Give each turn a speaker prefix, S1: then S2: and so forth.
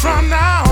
S1: from now